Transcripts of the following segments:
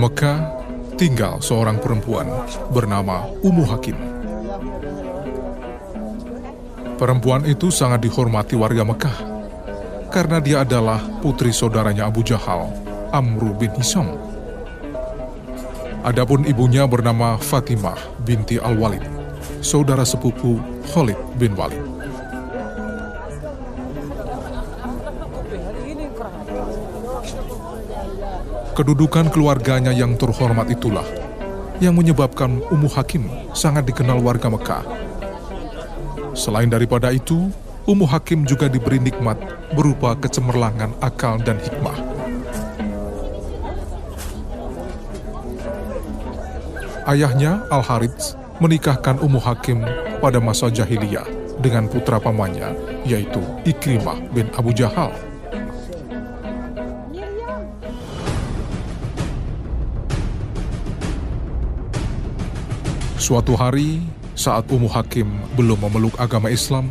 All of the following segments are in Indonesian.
Mekah, tinggal seorang perempuan bernama Ummu Hakim. Perempuan itu sangat dihormati warga Mekah karena dia adalah putri saudaranya Abu Jahal, Amru bin Hisam. Adapun ibunya bernama Fatimah binti Al-Walid, saudara sepupu Khalid bin Walid. Kedudukan keluarganya yang terhormat itulah yang menyebabkan Ummu Hakim sangat dikenal warga Mekah. Selain daripada itu, Ummu Hakim juga diberi nikmat berupa kecemerlangan akal dan hikmah. Ayahnya, Al-Harits, menikahkan Ummu Hakim pada masa jahiliyah dengan putra pamannya, yaitu Ikrimah bin Abu Jahal. Suatu hari, saat Ummu Hakim belum memeluk agama Islam,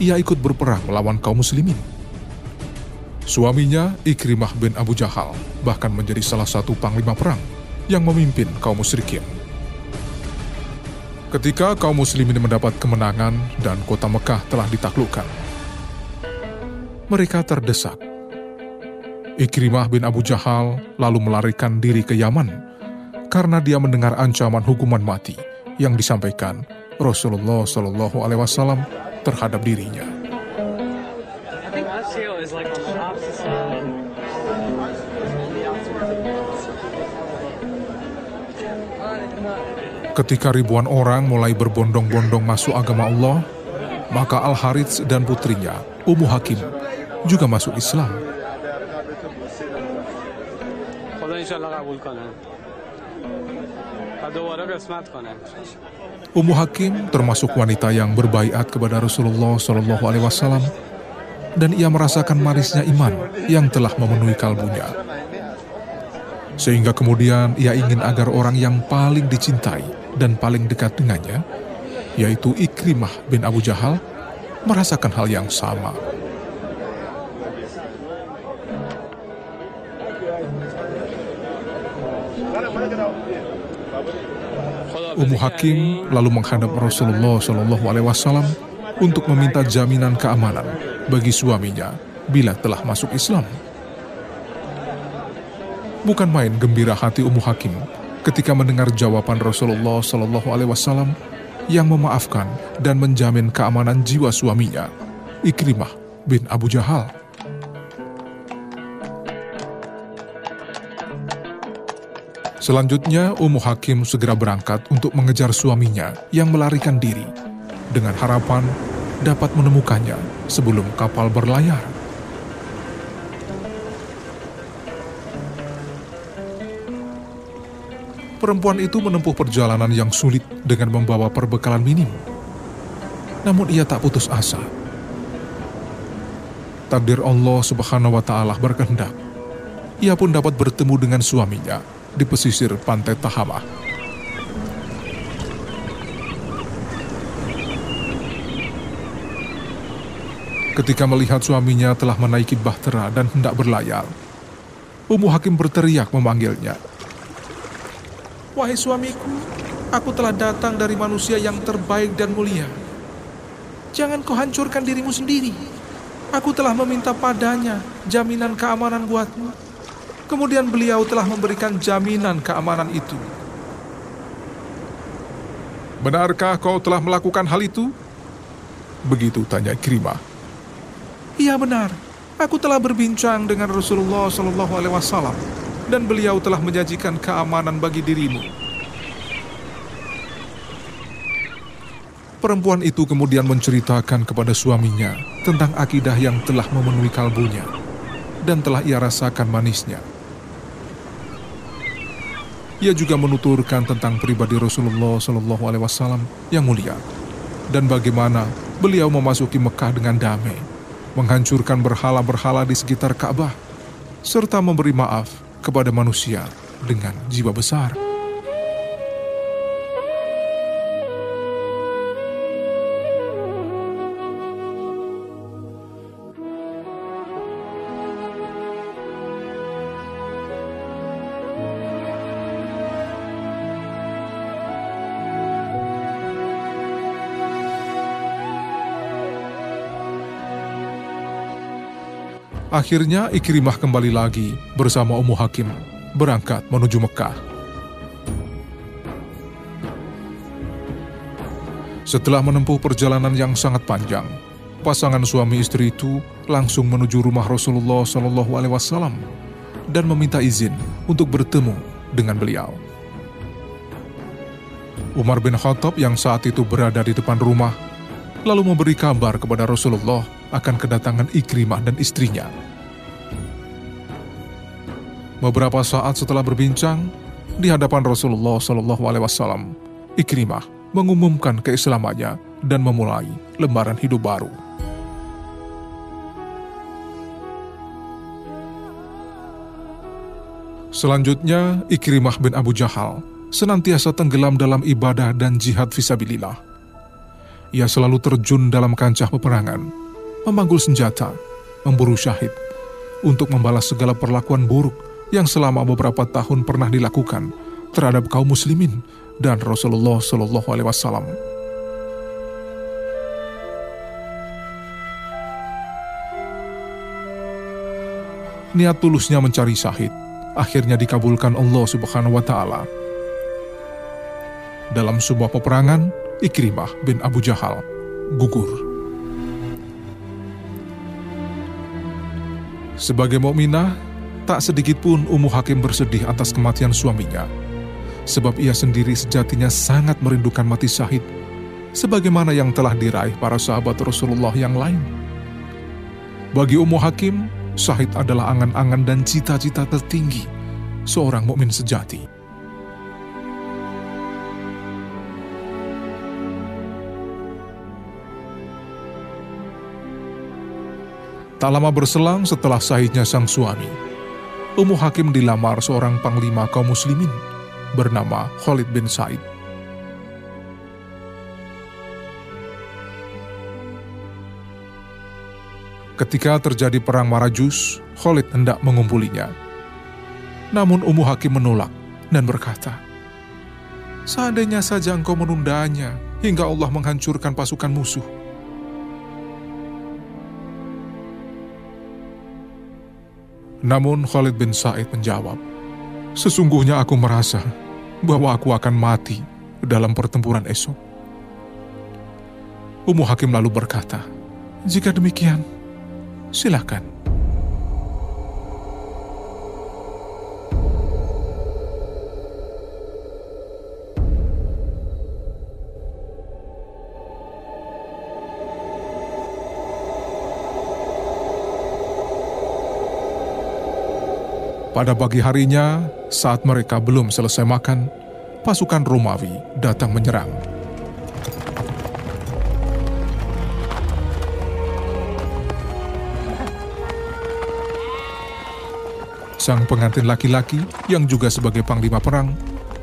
ia ikut berperang melawan kaum muslimin. Suaminya, Ikrimah bin Abu Jahal, bahkan menjadi salah satu panglima perang yang memimpin kaum musyrikin. Ketika kaum muslimin mendapat kemenangan dan kota Mekah telah ditaklukkan, mereka terdesak. Ikrimah bin Abu Jahal lalu melarikan diri ke Yaman karena dia mendengar ancaman hukuman mati yang disampaikan Rasulullah Shallallahu Alaihi Wasallam terhadap dirinya. Ketika ribuan orang mulai berbondong-bondong masuk agama Allah, maka Al-Harits dan putrinya, Ummu Hakim, juga masuk Islam. Ummu Hakim termasuk wanita yang berbaiat kepada Rasulullah Shallallahu Alaihi Wasallam dan ia merasakan manisnya iman yang telah memenuhi kalbunya. Sehingga kemudian ia ingin agar orang yang paling dicintai dan paling dekat dengannya, yaitu Ikrimah bin Abu Jahal, merasakan hal yang sama. Ummu Hakim lalu menghadap Rasulullah Shallallahu Alaihi Wasallam untuk meminta jaminan keamanan bagi suaminya bila telah masuk Islam. Bukan main gembira hati Ummu Hakim ketika mendengar jawaban Rasulullah Shallallahu Alaihi Wasallam yang memaafkan dan menjamin keamanan jiwa suaminya, Ikrimah bin Abu Jahal. Selanjutnya, Ummu Hakim segera berangkat untuk mengejar suaminya yang melarikan diri dengan harapan dapat menemukannya sebelum kapal berlayar. Perempuan itu menempuh perjalanan yang sulit dengan membawa perbekalan minim. Namun ia tak putus asa. Takdir Allah Subhanahu wa taala berkehendak. Ia pun dapat bertemu dengan suaminya di pesisir pantai Tahamah. Ketika melihat suaminya telah menaiki bahtera dan hendak berlayar, Ummu Hakim berteriak memanggilnya. Wahai suamiku, aku telah datang dari manusia yang terbaik dan mulia. Jangan kau hancurkan dirimu sendiri. Aku telah meminta padanya jaminan keamanan buatmu Kemudian beliau telah memberikan jaminan keamanan itu. Benarkah kau telah melakukan hal itu? Begitu tanya Krimah. Iya benar. Aku telah berbincang dengan Rasulullah Shallallahu Alaihi Wasallam dan beliau telah menjanjikan keamanan bagi dirimu. Perempuan itu kemudian menceritakan kepada suaminya tentang akidah yang telah memenuhi kalbunya dan telah ia rasakan manisnya. Ia juga menuturkan tentang pribadi Rasulullah Shallallahu Alaihi Wasallam yang mulia dan bagaimana beliau memasuki Mekah dengan damai, menghancurkan berhala-berhala di sekitar Ka'bah, serta memberi maaf kepada manusia dengan jiwa besar. Akhirnya Ikrimah kembali lagi bersama Ummu Hakim berangkat menuju Mekah. Setelah menempuh perjalanan yang sangat panjang, pasangan suami istri itu langsung menuju rumah Rasulullah Shallallahu Alaihi Wasallam dan meminta izin untuk bertemu dengan beliau. Umar bin Khattab yang saat itu berada di depan rumah, lalu memberi kabar kepada Rasulullah akan kedatangan Ikrimah dan istrinya. Beberapa saat setelah berbincang di hadapan Rasulullah Shallallahu Alaihi Wasallam, Ikrimah mengumumkan keislamannya dan memulai lembaran hidup baru. Selanjutnya, Ikrimah bin Abu Jahal senantiasa tenggelam dalam ibadah dan jihad visabilillah. Ia selalu terjun dalam kancah peperangan, memanggul senjata, memburu syahid, untuk membalas segala perlakuan buruk yang selama beberapa tahun pernah dilakukan terhadap kaum muslimin dan Rasulullah Shallallahu Alaihi Wasallam. Niat tulusnya mencari syahid akhirnya dikabulkan Allah Subhanahu wa taala. Dalam sebuah peperangan, Ikrimah bin Abu Jahal gugur. Sebagai mukminah, tak sedikit pun Ummu Hakim bersedih atas kematian suaminya sebab ia sendiri sejatinya sangat merindukan mati syahid, sebagaimana yang telah diraih para sahabat Rasulullah yang lain. Bagi Ummu Hakim, syahid adalah angan-angan dan cita-cita tertinggi seorang mukmin sejati. Tak lama berselang setelah sahihnya sang suami, Ummu Hakim dilamar seorang panglima kaum muslimin bernama Khalid bin Said. Ketika terjadi perang Marajus, Khalid hendak mengumpulinya. Namun Ummu Hakim menolak dan berkata, Seandainya saja engkau menundanya hingga Allah menghancurkan pasukan musuh. Namun Khalid bin Said menjawab, Sesungguhnya aku merasa bahwa aku akan mati dalam pertempuran esok. Ummu Hakim lalu berkata, jika demikian, silakan. Pada pagi harinya, saat mereka belum selesai makan, pasukan Romawi datang menyerang. Sang pengantin laki-laki yang juga sebagai panglima perang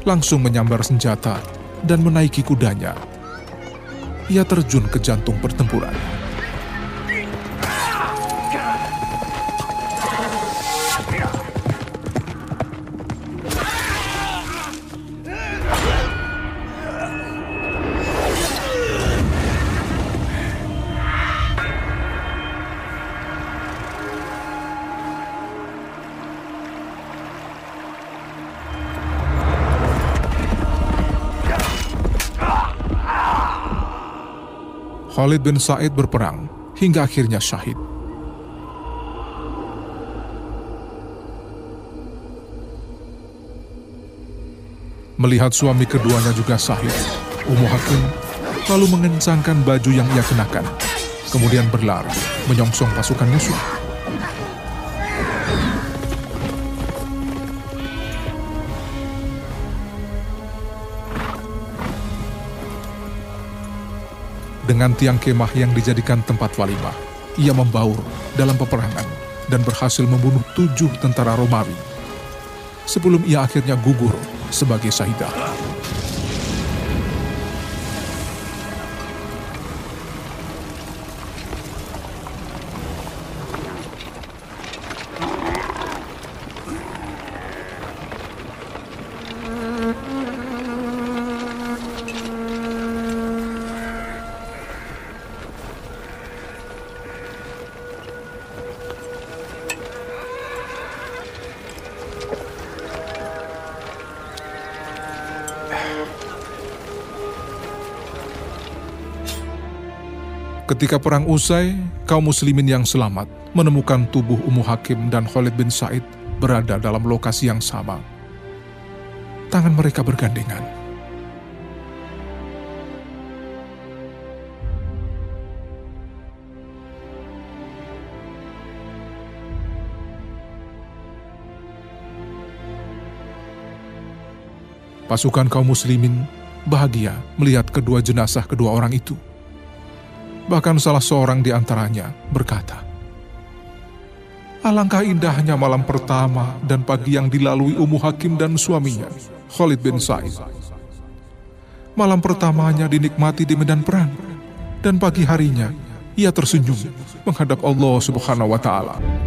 langsung menyambar senjata dan menaiki kudanya. Ia terjun ke jantung pertempuran. Khalid bin Said berperang hingga akhirnya syahid. Melihat suami keduanya juga syahid, Ummu Hakim lalu mengencangkan baju yang ia kenakan, kemudian berlari menyongsong pasukan musuh. Dengan tiang kemah yang dijadikan tempat walimah. Ia membaur dalam peperangan dan berhasil membunuh tujuh tentara Romawi. Sebelum ia akhirnya gugur sebagai syahidah. Ketika perang usai, kaum muslimin yang selamat menemukan tubuh Ummu Hakim dan Khalid bin Said berada dalam lokasi yang sama. Tangan mereka bergandengan. Pasukan kaum muslimin bahagia melihat kedua jenazah kedua orang itu. Bahkan salah seorang di antaranya berkata, Alangkah indahnya malam pertama dan pagi yang dilalui Ummu Hakim dan suaminya, Khalid bin Sa'id. Malam pertamanya dinikmati di medan perang, dan pagi harinya ia tersenyum menghadap Allah Subhanahu wa Ta'ala.